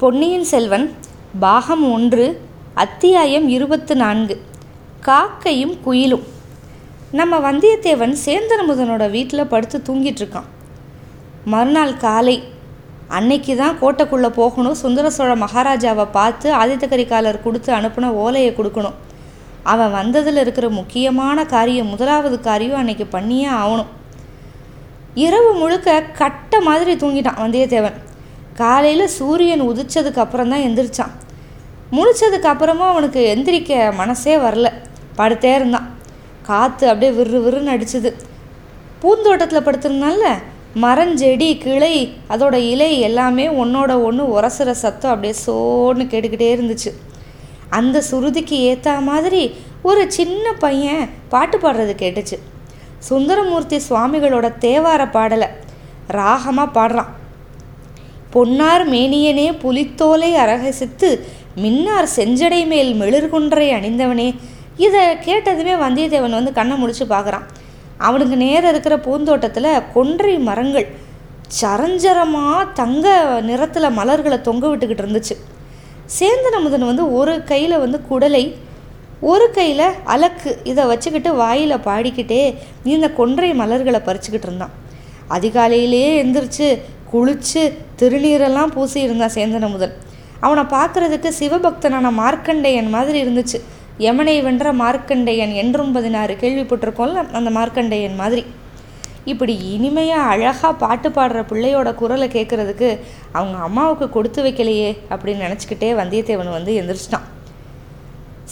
பொன்னியின் செல்வன் பாகம் ஒன்று அத்தியாயம் இருபத்து நான்கு காக்கையும் குயிலும். நம்ம வந்தியத்தேவன் சேந்தனமுதனோட வீட்டில் படுத்து தூங்கிட்டு இருக்கான். மறுநாள் காலை அன்னைக்கு தான் கோட்டைக்குள்ளே போகணும் சுந்தர சோழ மகாராஜாவை பார்த்து ஆதித்த கரிகாலர் கொடுத்து அனுப்பின ஓலையை கொடுக்கணும். அவன் வந்ததில் இருக்கிற முக்கியமான காரியம் முதலாவது காரியம் அன்னைக்கு பண்ணியே ஆகணும். இரவு முழுக்க கட்ட மாதிரி தூங்கிட்டான் வந்தியத்தேவன். காலையில் சூரியன் உதிச்சதுக்கு அப்புறம் தான் எந்திரிச்சான். முழிச்சதுக்கு அப்புறமும் அவனுக்கு எந்திரிக்க மனசே வரல. படுத்தே இருந்தான். காற்று அப்படியே விறு விறுன்னு அடிச்சுது. பூந்தோட்டத்தில் படுத்திருந்தால மரஞ்செடி கிளை அதோட இலை எல்லாமே ஒன்றோட ஒன்று உரசுற சத்தம் அப்படியே சோன்னு கேட்டுக்கிட்டே இருந்துச்சு. அந்த சுருதிக்கு ஏற்ற மாதிரி ஒரு சின்ன பையன் பாட்டு பாடுறது கேட்டுச்சு. சுந்தரமூர்த்தி சுவாமிகளோட தேவார பாடலை ராகமாக பாடுறான். பொன்னார் மேனியனே புலித்தோலை அரகசித்து மின்னார் செஞ்சடை மேல் மெளிர்குன்றை அணிந்தவனே. இதை கேட்டதுமே வந்தியத்தேவன் வந்து கண்ணை முடிச்சு பார்க்குறான். அவனுக்கு நேரம் இருக்கிற பூந்தோட்டத்தில் கொன்றை மரங்கள் சரஞ்சரமாக தங்க நிறத்தில் மலர்களை தொங்க விட்டுக்கிட்டு இருந்துச்சு. சேந்தன் அமுதன் வந்து ஒரு கையில் வந்து குடலை ஒரு கையில் அலக்கு இதை வச்சுக்கிட்டு வாயில் பாடிக்கிட்டே இந்த கொன்றை மலர்களை பறிச்சுக்கிட்டு இருந்தான். அதிகாலையிலேயே எந்திரிச்சு குளிச்சு திருநீரெல்லாம் பூசி இருந்தான் சேந்தன முதல். அவனை பார்க்கறதுக்கு சிவபக்தனான மார்க்கண்டேயன் மாதிரி இருந்துச்சு. யமனை வென்ற மார்க்கண்டேயன் என்றும் பதினாறு கேள்விப்பட்டிருக்கோம்ல அந்த மார்க்கண்டேயன் மாதிரி. இப்படி இனிமையாக அழகாக பாட்டு பாடுற பிள்ளையோட குரலை கேட்குறதுக்கு அவங்க அம்மாவுக்கு கொடுத்து வைக்கலையே அப்படின்னு நினச்சிக்கிட்டே வந்தியத்தேவன் வந்து எந்திரிச்சிட்டான்.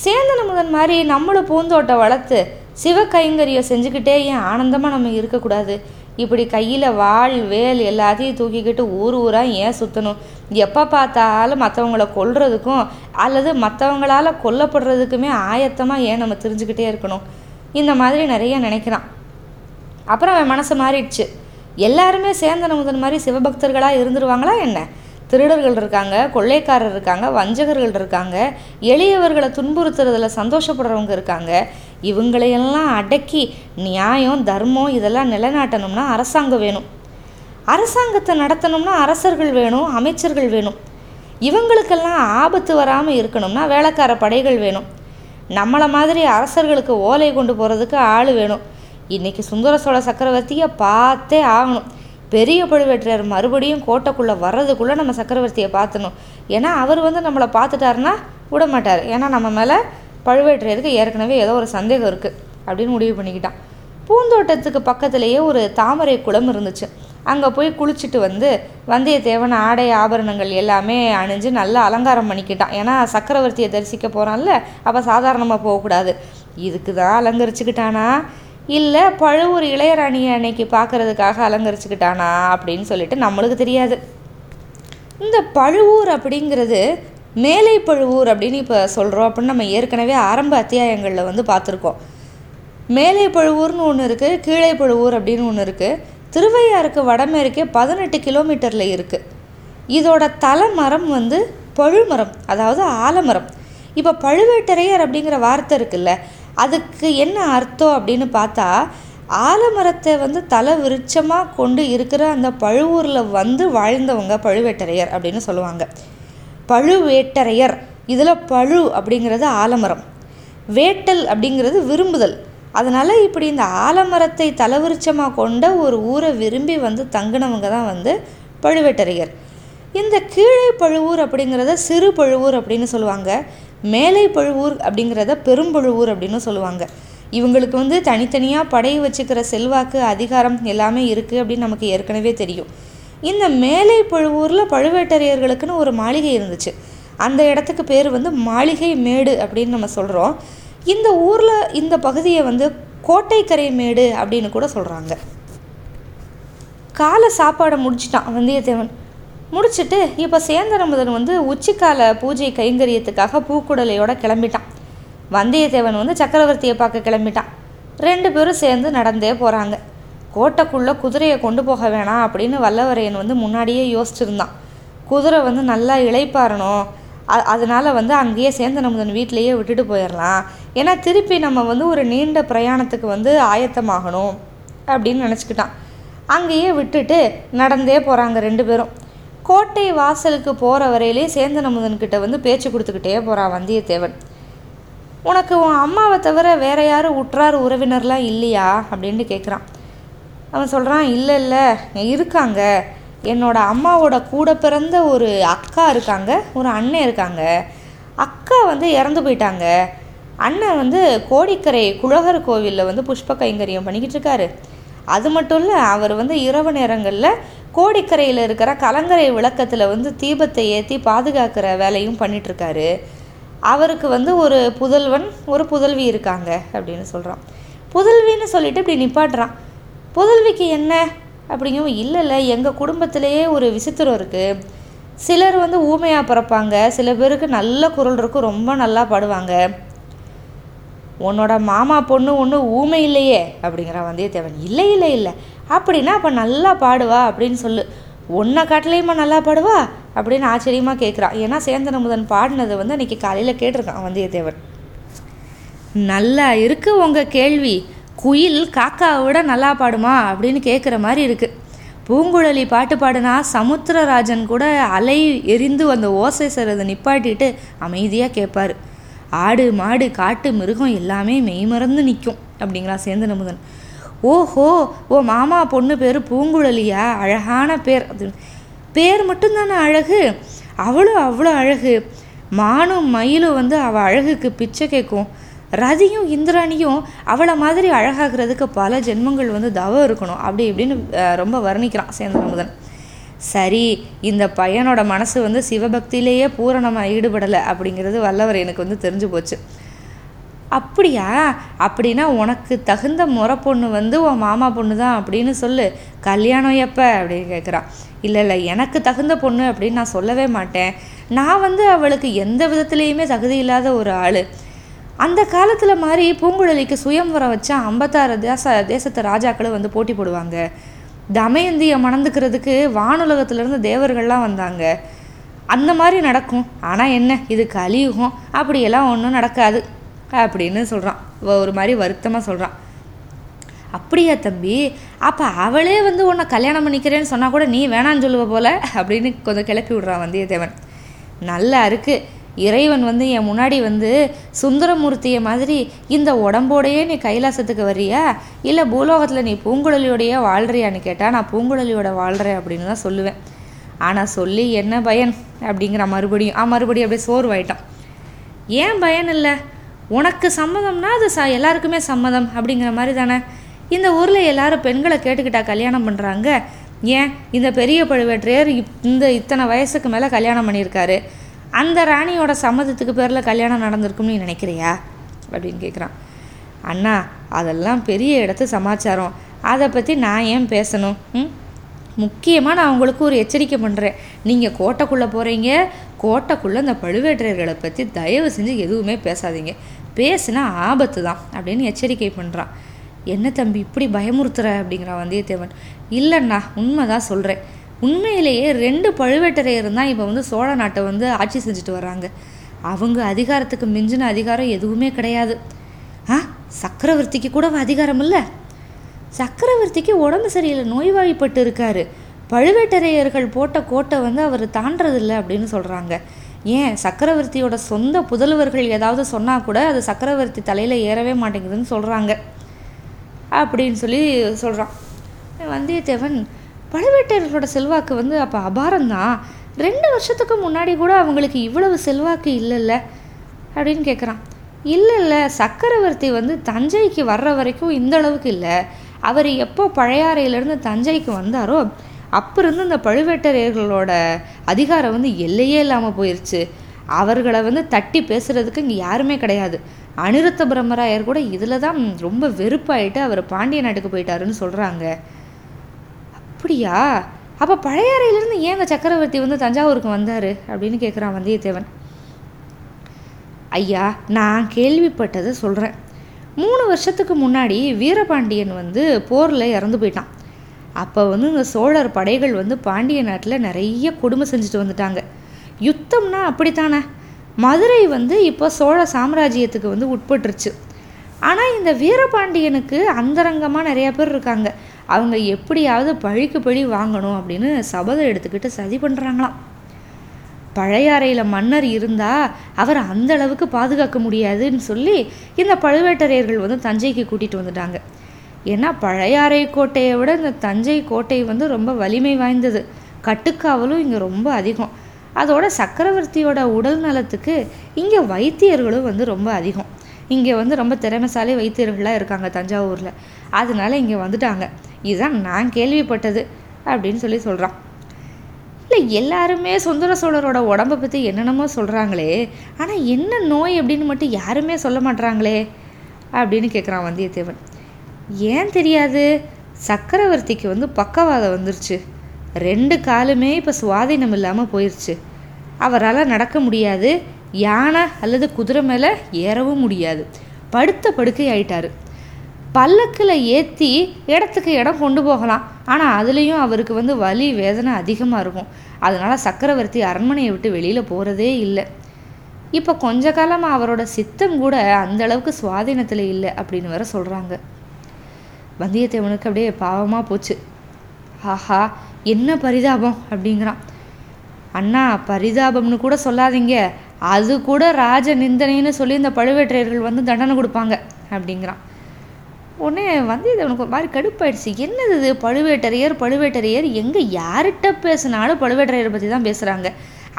சேந்தன முதன் மாதிரி நம்மளும் பூந்தோட்டம் வளர்த்து சிவ கைங்கரியம் செஞ்சுக்கிட்டே ஏன் ஆனந்தமாக நம்ம இருக்கக்கூடாது? இப்படி கையில் வாள் வேல் எல்லாத்தையும் தூக்கிக்கிட்டு ஊர் ஊராக ஏன் சுற்றணும் எப்போ பார்த்தாலும் மற்றவங்கள கொல்றதுக்கும் அல்லது மற்றவங்களால் கொல்லப்படுறதுக்குமே ஆயத்தமாக ஏன் நம்ம தெரிஞ்சுக்கிட்டே இருக்கணும்? இந்த மாதிரி நிறைய நினைக்கிறான். அப்புறம் அவன் மனசு மாறிடுச்சு. எல்லாருமே சேர்ந்த முதன் மாதிரி சிவபக்தர்களாக இருந்துருவாங்களா என்ன? திருடர்கள் இருக்காங்க கொள்ளைக்காரர் இருக்காங்க வஞ்சகர்கள் இருக்காங்க எளியவர்களை துன்புறுத்துறதுல சந்தோஷப்படுறவங்க இருக்காங்க. இவங்களையெல்லாம் அடக்கி நியாயம் தர்மம் இதெல்லாம் நிலைநாட்டணும்னா அரசாங்கம் வேணும். அரசாங்கத்தை நடத்தணும்னா அரசர்கள் வேணும் அமைச்சர்கள் வேணும். இவங்களுக்கெல்லாம் ஆபத்து வராமல் இருக்கணும்னா வேலைக்கார படைகள் வேணும். நம்மளை மாதிரி அரசர்களுக்கு ஓலை கொண்டு போகிறதுக்கு ஆள் வேணும். இன்றைக்கி சுந்தர சோழ சக்கரவர்த்தியை பார்த்தே ஆகணும். பெரிய பழுவேற்றையர் மறுபடியும் கோட்டைக்குள்ளே வர்றதுக்குள்ளே நம்ம சக்கரவர்த்தியை பார்த்தணும். ஏன்னா அவர் வந்து நம்மளை பார்த்துட்டாருன்னா விட மாட்டார் ஏன்னா நம்ம மேலே பழுவேற்றையருக்கு ஏற்கனவே ஏதோ ஒரு சந்தேகம் இருக்குது அப்படின்னு முடிவு பண்ணிக்கிட்டான். பூந்தோட்டத்துக்கு பக்கத்துலேயே ஒரு தாமரை குளம் இருந்துச்சு. அங்கே போய் குளிச்சுட்டு வந்து வந்தியத்தேவன் ஆடை ஆபரணங்கள் எல்லாமே அணிஞ்சு நல்லா அலங்காரம் பண்ணிக்கிட்டான். ஏன்னா சக்கரவர்த்தியை தரிசிக்க போகிறான்ல அப்போ சாதாரணமாக போகக்கூடாது. இதுக்கு தான் அலங்கரிச்சுக்கிட்டானா? இல்லை பழுவூர் இளையராணியை அன்னைக்கு பார்க்கறதுக்காக அலங்கரிச்சுக்கிட்டானா அப்படின்னு சொல்லிட்டு நம்மளுக்கு தெரியாது. இந்த பழுவூர் அப்படிங்கிறது மேலை பழுவூர் அப்படின்னு இப்போ சொல்கிறோம் அப்படின்னு நம்ம ஏற்கனவே ஆரம்ப அத்தியாயங்களில் வந்து பார்த்துருக்கோம். மேலை பழுவூர்னு ஒன்று இருக்குது கீழே பழுவூர் அப்படின்னு ஒன்று இருக்குது திருவையாருக்கு வடமேற்கே பதினெட்டு கிலோமீட்டரில் இருக்குது இதோட தலைமரம் வந்து பழுமரம் அதாவது ஆலமரம். இப்போ பழுவேட்டரையர் அப்படிங்கிற வார்த்தை இருக்குல்ல அதுக்கு என்ன அர்த்தம் அப்படின்னு பார்த்தா ஆலமரத்தை வந்து தலை விருட்சமாக கொண்டு இருக்கிற அந்த பழுவூரில் வந்து வாழ்ந்தவங்க பழுவேட்டரையர் அப்படின்னு சொல்லுவாங்க. பழுவேட்டரையர். இதில் பழு அப்படிங்கிறது ஆலமரம். வேட்டல் அப்படிங்கிறது விரும்புதல். அதனால் இப்படி இந்த ஆலமரத்தை தலவிருச்சமாக கொண்ட ஒரு ஊரை விரும்பி வந்து தங்கினவங்க தான் வந்து பழுவேட்டரையர். இந்த கீழே பழுவூர் அப்படிங்கிறத சிறு பழுவூர் அப்படின்னு சொல்லுவாங்க. மேலை பழுவூர் அப்படிங்கிறத பெரும்பழுவூர் அப்படின்னு சொல்லுவாங்க. இவங்களுக்கு வந்து தனித்தனியாக படையை வச்சுக்கிற செல்வாக்கு அதிகாரம் எல்லாமே இருக்குது அப்படின்னு நமக்கு ஏற்கனவே தெரியும். இந்த மேலை பழுவூரில் பழுவேட்டரையர்களுக்குன்னு ஒரு மாளிகை இருந்துச்சு. அந்த இடத்துக்கு பேர் வந்து மாளிகை மேடு அப்படின்னு நம்ம சொல்கிறோம் இந்த ஊரில் இந்த பகுதியை வந்து கோட்டைக்கரை மேடு அப்படின்னு கூட சொல்கிறாங்க காலை சாப்பாடை முடிச்சிட்டான் வந்தியத்தேவன். முடிச்சுட்டு இப்போ சேந்தரமுதன் வந்து உச்சிக்கால பூஜை கைங்கரியத்துக்காக பூக்குடலையோட கிளம்பிட்டான். வந்தியத்தேவன் வந்து சக்கரவர்த்தியை பார்க்க கிளம்பிட்டான். ரெண்டு பேரும் சேர்ந்து நடந்தே போகிறாங்க கோட்டைக்குள்ளே குதிரையை கொண்டு போக வேணாம் அப்படின்னு வல்லவரையன் வந்து முன்னாடியே யோசிச்சிருந்தான். குதிரை வந்து நல்லா இழைப்பாரணும் அதனால் வந்து அங்கேயே சேந்தனமுதன் வீட்டிலையே விட்டுட்டு போயிடலாம். ஏன்னா திருப்பி நம்ம வந்து ஒரு நீண்ட பிரயாணத்துக்கு வந்து ஆயத்தமாகணும் அப்படின்னு நினச்சிக்கிட்டான். அங்கேயே விட்டுட்டு நடந்தே போகிறாங்க ரெண்டு பேரும். கோட்டை வாசலுக்கு போகிற வரையிலே சேந்தன் அமுதன்கிட்ட வந்து பேச்சு கொடுத்துக்கிட்டே போகிறான் வந்தியத்தேவன். உனக்கு உன் அம்மாவை தவிர வேற யாரும் உற்றார் உறவினர்லாம் இல்லையா? அப்படின்னு கேட்குறான் அவன் சொல்கிறான் இல்லை இல்லை இருக்காங்க. என்னோட அம்மாவோட கூட பிறந்த ஒரு அக்கா இருக்காங்க ஒரு அண்ணன் இருக்காங்க. அக்கா வந்து இறந்து போயிட்டாங்க. அண்ணன் வந்து கோடிக்கரை குழகர் கோவிலில் வந்து புஷ்ப கைங்கரியம் பண்ணிக்கிட்டு இருக்காரு. அது மட்டும் இல்லை அவர் வந்து இரவு நேரங்களில் கோடிக்கரையில் இருக்கிற கலங்கரை விளக்கத்தில் வந்து தீபத்தை ஏற்றி பாதுகாக்கிற வேலையும் பண்ணிகிட்ருக்காரு அவருக்கு வந்து ஒரு புதல்வன் ஒரு புதல்வி இருக்காங்க அப்படின்னு சொல்கிறான் புதல்வின்னு சொல்லிட்டு இப்படி நிப்பாட்டுறான். புதல்விக்கு என்ன? அப்படிங்கவும் இல்லை இல்லை எங்கள் குடும்பத்திலேயே ஒரு விசித்திரம் இருக்குது சிலர் வந்து ஊமையாக பிறப்பாங்க. சில பேருக்கு நல்ல குரல் இருக்கும் ரொம்ப நல்லா பாடுவாங்க. உன்னோட மாமா பொண்ணு ஒன்று ஊமை இல்லையே அப்படிங்கிறான் வந்தியத்தேவன். இல்லை இல்லை இல்லை. அப்படின்னா அப்போ நல்லா பாடுவா அப்படின்னு சொல்லு. ஒன்றை காட்டிலையுமா நல்லா பாடுவா? அப்படின்னு ஆச்சரியமாக கேட்குறான் ஏன்னா சேந்தன் அமுதன் பாடினதை வந்து அன்றைக்கி காலையில் கேட்டிருக்கான் வந்தியத்தேவன். நல்லா இருக்கு உங்கள் கேள்வி. குயில் காக்காவை விட நல்லா பாடுமா? அப்படின்னு கேட்குற மாதிரி இருக்குது பூங்குழலி பாட்டு பாடுனா சமுத்திரராஜன் கூட அலை எரிந்து அந்த ஓசை சிறதை நிப்பாட்டிட்டு அமைதியாக கேட்பார் ஆடு மாடு காட்டு மிருகம் எல்லாமே மெய்மறந்து நிற்கும் அப்படிங்களா சேந்தன் அமுதன் ஓஹோ ஓ மாமா பொண்ணு பேர் பூங்குழலியா? அழகான பேர். அது பேர் மட்டும்தானே அழகு? அவளும் அவ்வளோ அழகு. மானும் மயிலும் வந்து அவள் அழகுக்கு பிச்சை கேட்கும் ரதியும் இந்திராணியும் அவளை மாதிரி அழகாகிறதுக்கு பல ஜென்மங்கள் வந்து தவம் இருக்கணும். அப்படி இப்படின்னு ரொம்ப வர்ணிக்கிறான் சேந்தன் அமுதன் சரி இந்த பையனோட மனசு வந்து சிவபக்தியிலேயே பூரணமாக ஈடுபடலை அப்படிங்கிறது வல்லவர் எனக்கு வந்து தெரிஞ்சு போச்சு. அப்படியா? அப்படின்னா உனக்கு தகுந்த முறை பொண்ணு வந்து உன் மாமா பொண்ணு தான் அப்படின்னு சொல்லு. கல்யாணம் எப்போ? அப்படின்னு கேட்குறான் இல்லை இல்லை எனக்கு தகுந்த பொண்ணு அப்படின்னு நான் சொல்லவே மாட்டேன். நான் வந்து அவளுக்கு எந்த விதத்துலேயுமே தகுதி இல்லாத ஒரு ஆள். அந்த காலத்தில் மாதிரி பூங்குழலிக்கு சுயம்வரம் வச்சா ஐம்பத்தாறு தேச தேசத்து ராஜாக்களும் வந்து போட்டி போடுவாங்க. தமயந்தியை மணந்துக்கிறதுக்கு வானுலகத்துலேருந்து தேவர்கள்லாம் வந்தாங்க. அந்த மாதிரி நடக்கும். ஆனால் என்ன? இது கலியுகம். அப்படியெல்லாம் ஒன்றும் நடக்காது. அப்படின்னு சொல்கிறான் ஒரு மாதிரி வருத்தமாக சொல்கிறான் அப்படியா தம்பி அப்போ அவளே வந்து உன்னை கல்யாணம் பண்ணிக்கிறேன்னு சொன்னால் கூட நீ வேணான்னு சொல்லுவ போல? அப்படின்னு கொஞ்சம் கிளப்பி விடுறான் வந்தியத்தேவன். நல்லா இருக்குது இறைவன் வந்து என் முன்னாடி வந்து சுந்தரமூர்த்தியை மாதிரி இந்த உடம்போடையே நீ கைலாசத்துக்கு வரியா இல்லை பூலோகத்தில் நீ பூங்குழலியோடையே வாழ்கிறியான்னு கேட்டால் நான் பூங்குழலியோட வாழ்கிறேன் அப்படின்னு தான் சொல்லுவேன். ஆனால் சொல்லி என்ன பயன்? அப்படிங்கிற மறுபடியும் ஆ மறுபடியும் அப்படியே சோர்வாயிட்டான். ஏன் பயன் இல்லை? உனக்கு சம்மதம்னா அது ச எல்லாருக்குமே சம்மதம் அப்படிங்கிற மாதிரி தானே? இந்த ஊரில் எல்லாரும் பெண்களை கேட்டுக்கிட்டா கல்யாணம் பண்ணுறாங்க ஏன்? இந்த பெரிய பழுவேற்றையர் இந்த இத்தனை வயசுக்கு மேலே கல்யாணம் பண்ணியிருக்காரு. அந்த ராணியோட சம்மதத்துக்கு பேரில் கல்யாணம் நடந்திருக்கும்னு நினைக்கிறியா? அப்படின்னு கேட்குறான் அண்ணா அதெல்லாம் பெரிய இடத்து சமாச்சாரம். அதை பற்றி நான் ஏன் பேசணும்? ம்? முக்கியமாக நான் உங்களுக்கு ஒரு எச்சரிக்கை பண்ணுறேன் நீங்கள் கோட்டைக்குள்ளே போகிறீங்க கோட்டைக்குள்ளே இந்த பழுவேற்றையர்களை பற்றி தயவு செஞ்சு எதுவுமே பேசாதீங்க. பேசுனா ஆபத்து தான் அப்படின்னு எச்சரிக்கை பண்ணுறான் என்ன தம்பி இப்படி பயமுறுத்துற? அப்படிங்கிறான் வந்தியத்தேவன். இல்லைண்ணா உண்மை தான் சொல்கிறேன் உண்மையிலேயே ரெண்டு பழுவேட்டரையர் தான் இப்போ வந்து சோழ நாட்டை வந்து ஆட்சி செஞ்சுட்டு வராங்க அவங்க அதிகாரத்துக்கு மிஞ்சின அதிகாரம் எதுவுமே கிடையாது. ஆ சக்கரவர்த்திக்கு கூட அதிகாரம் இல்லை? சக்கரவர்த்திக்கு உடம்பு சரியில்லை நோய்வாய்ப்பட்டு இருக்காரு பழுவேட்டரையர்கள் போட்ட கோட்டை வந்து அவர் தாண்டதில்லை அப்படின்னு சொல்கிறாங்க ஏன்? சக்கரவர்த்தியோட சொந்த புதல்வர்கள் ஏதாவது சொன்னால் கூட அது சக்கரவர்த்தி தலையில் ஏறவே மாட்டேங்குதுன்னு சொல்கிறாங்க அப்படின்னு சொல்லி சொல்கிறான் வந்தியத்தேவன் பழுவேட்டையர்களோட செல்வாக்கு வந்து அப்போ அபாரம்தான் ரெண்டு வருஷத்துக்கு முன்னாடி கூட அவங்களுக்கு இவ்வளவு செல்வாக்கு இல்லைல்ல? அப்படின்னு கேட்குறான் இல்லை இல்லை சக்கரவர்த்தி வந்து தஞ்சைக்கு வர்ற வரைக்கும் இந்த அளவுக்கு இல்லை. அவர் எப்போ பழையாறையிலேருந்து தஞ்சைக்கு வந்தாரோ அப்போ இருந்து இந்த பழுவேட்டரையர்களோட அதிகாரம் வந்து எல்லையே இல்லாமல் போயிடுச்சு அவர்களை வந்து தட்டி பேசுகிறதுக்கு இங்கே யாருமே கிடையாது. அனிருத்த பிரம்மராயர் கூட இதில் தான் ரொம்ப வெறுப்பாயிட்டு அவர் பாண்டிய நாட்டுக்கு போயிட்டாருன்னு சொல்கிறாங்க அப்படியா? அப்போ பழையாறையிலேருந்து ஏங்க சக்கரவர்த்தி வந்து தஞ்சாவூருக்கு வந்தார்? அப்படின்னு கேட்குறான் வந்தியத்தேவன். ஐயா நான் கேள்விப்பட்டதை சொல்கிறேன் மூணு வருஷத்துக்கு முன்னாடி வீரபாண்டியன் வந்து போரில் இறந்து போயிட்டான். அப்போ வந்து இந்த சோழர் படைகள் வந்து பாண்டிய நாட்டில் நிறைய கொடுமை செஞ்சுட்டு வந்துட்டாங்க. யுத்தம்னா அப்படித்தானே? மதுரை வந்து இப்போ சோழ சாம்ராஜ்யத்துக்கு வந்து உட்பட்டுருச்சு. ஆனால் இந்த வீரபாண்டியனுக்கு அந்தரங்கமாக நிறையா பேர் இருக்காங்க. அவங்க எப்படியாவது பழிக்கு பழி வாங்கணும் அப்படின்னு சபதம் எடுத்துக்கிட்டு சதி பண்ணுறாங்களாம் பழையாறையில் மன்னர் இருந்தால் அவர் அந்த அளவுக்கு பாதுகாக்க முடியாதுன்னு சொல்லி இந்த பழுவேட்டரையர்கள் வந்து தஞ்சைக்கு கூட்டிகிட்டு வந்துட்டாங்க. ஏன்னா பழையாறை கோட்டையை விட இந்த தஞ்சை கோட்டை வந்து ரொம்ப வலிமை வாய்ந்தது. கட்டுக்காவலும் இங்கே ரொம்ப அதிகம். அதோட சக்கரவர்த்தியோட உடல் நலத்துக்கு இங்கே வைத்தியர்களும் வந்து ரொம்ப அதிகம். இங்கே வந்து ரொம்ப திறமைசாலி வைத்தியர்களாக இருக்காங்க தஞ்சாவூரில். அதனால இங்கே வந்துட்டாங்க. இதுதான் நான் கேள்விப்பட்டது அப்படின்னு சொல்லி சொல்கிறான் இல்லை எல்லாருமே சுந்தர சோழரோட உடம்பை பற்றி என்னென்னமோ சொல்கிறாங்களே ஆனால் என்ன நோய் அப்படின்னு மட்டும் யாருமே சொல்ல மாட்றாங்களே அப்படின்னு கேட்குறான் வந்தியத்தேவன். ஏன் தெரியாது? சக்கரவர்த்திக்கு வந்து பக்கவாதம் வந்துருச்சு. ரெண்டு காலுமே இப்போ சுவாதீனம் இல்லாமல் போயிடுச்சு அவரால் நடக்க முடியாது. யானை அல்லது குதிரை மேலே ஏறவும் முடியாது. படுத்த படுக்கை ஆயிட்டாரு பல்லக்கில் ஏற்றி இடத்துக்கு இடம் கொண்டு போகலாம். ஆனால் அதுலேயும் அவருக்கு வந்து வலி வேதனை அதிகமாக இருக்கும். அதனால் சக்கரவர்த்தி அரண்மனையை விட்டு வெளியில் போகிறதே இல்லை. இப்போ கொஞ்ச காலமாக அவரோட சித்தம் கூட அந்த அளவுக்கு சுவாதீனத்தில் இல்லை அப்படின்னு வேற சொல்கிறாங்க வந்தியத்தேவனுக்கு அப்படியே பாவமாக போச்சு. ஆஹா என்ன பரிதாபம் அப்படிங்கிறான். அண்ணா பரிதாபம்னு கூட சொல்லாதீங்க. அது கூட ராஜ நிந்தனைன்னு சொல்லி இந்த பழுவேற்றையர்கள் வந்து தண்டனை கொடுப்பாங்க அப்படிங்கிறான். உடனே வந்தியத்தேவனுக்கு ஒரு மாதிரி கடுப்பாயிடுச்சு. என்னது இது? பழுவேட்டரையர் பழுவேட்டரையர் எங்கே யார்கிட்ட பேசினாலும் பழுவேட்டரையரை பற்றி தான் பேசுகிறாங்க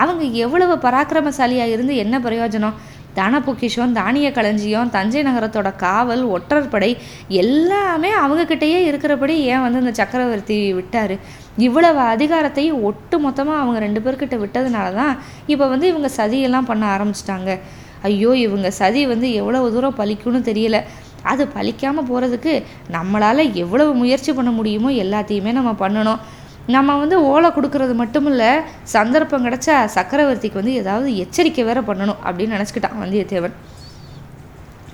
அவங்க எவ்வளவு பராக்கிரமசாலியாக இருந்து என்ன பிரயோஜனம்? தான பொக்கிஷம் தானிய களஞ்சியம் தஞ்சை நகரத்தோட காவல் ஒற்றற்படை எல்லாமே அவங்கக்கிட்டேயே இருக்கிறபடி ஏன் வந்து இந்த சக்கரவர்த்தி விட்டார்? இவ்வளவு அதிகாரத்தையும் ஒட்டு மொத்தமாக அவங்க ரெண்டு பேர்கிட்ட விட்டதுனால தான் இப்போ வந்து இவங்க சதியெல்லாம் பண்ண ஆரம்பிச்சிட்டாங்க. ஐயோ இவங்க சதி வந்து எவ்வளவு தூரம் பலிக்கும்னு தெரியல. அது பழிக்காமல் போகிறதுக்கு நம்மளால் எவ்வளவு முயற்சி பண்ண முடியுமோ எல்லாத்தையுமே நம்ம பண்ணணும். நம்ம வந்து ஓலை கொடுக்கறது மட்டும் இல்லை சந்தர்ப்பம் கிடச்சா சக்கரவர்த்திக்கு வந்து ஏதாவது எச்சரிக்கை வேற பண்ணணும் அப்படின்னு நினச்சிக்கிட்டான் வந்தியத்தேவன்.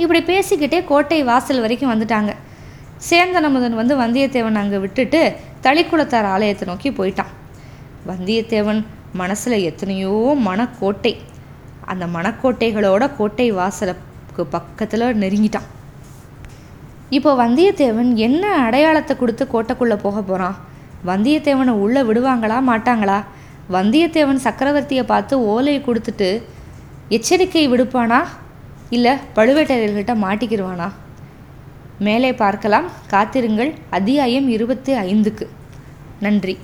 இப்படி பேசிக்கிட்டே கோட்டை வாசல் வரைக்கும் வந்துட்டாங்க. சேந்தனமுதன் வந்து வந்தியத்தேவன் அங்கே விட்டுட்டு தளிக்குளத்தார் ஆலயத்தை நோக்கி போயிட்டான். வந்தியத்தேவன் மனசில் எத்தனையோ மனக்கோட்டை. அந்த மணக்கோட்டைகளோட கோட்டை வாசலுக்கு பக்கத்தில் நெருங்கிட்டான். இப்போ வந்தியத்தேவன் என்ன அடையாளத்தை கொடுத்து கோட்டைக்குள்ளே போக போகிறான் வந்தியத்தேவனை உள்ளே விடுவாங்களா மாட்டாங்களா? வந்தியத்தேவன் சக்கரவர்த்தியை பார்த்து ஓலையை கொடுத்துட்டு எச்சரிக்கை விடுப்பானா? இல்லை பழுவேட்டரையர்கிட்ட மாட்டிக்கிடுவானா மேலே பார்க்கலாம். காத்திருங்கள். அத்தியாயம் இருபத்தி ஐந்துக்கு. நன்றி.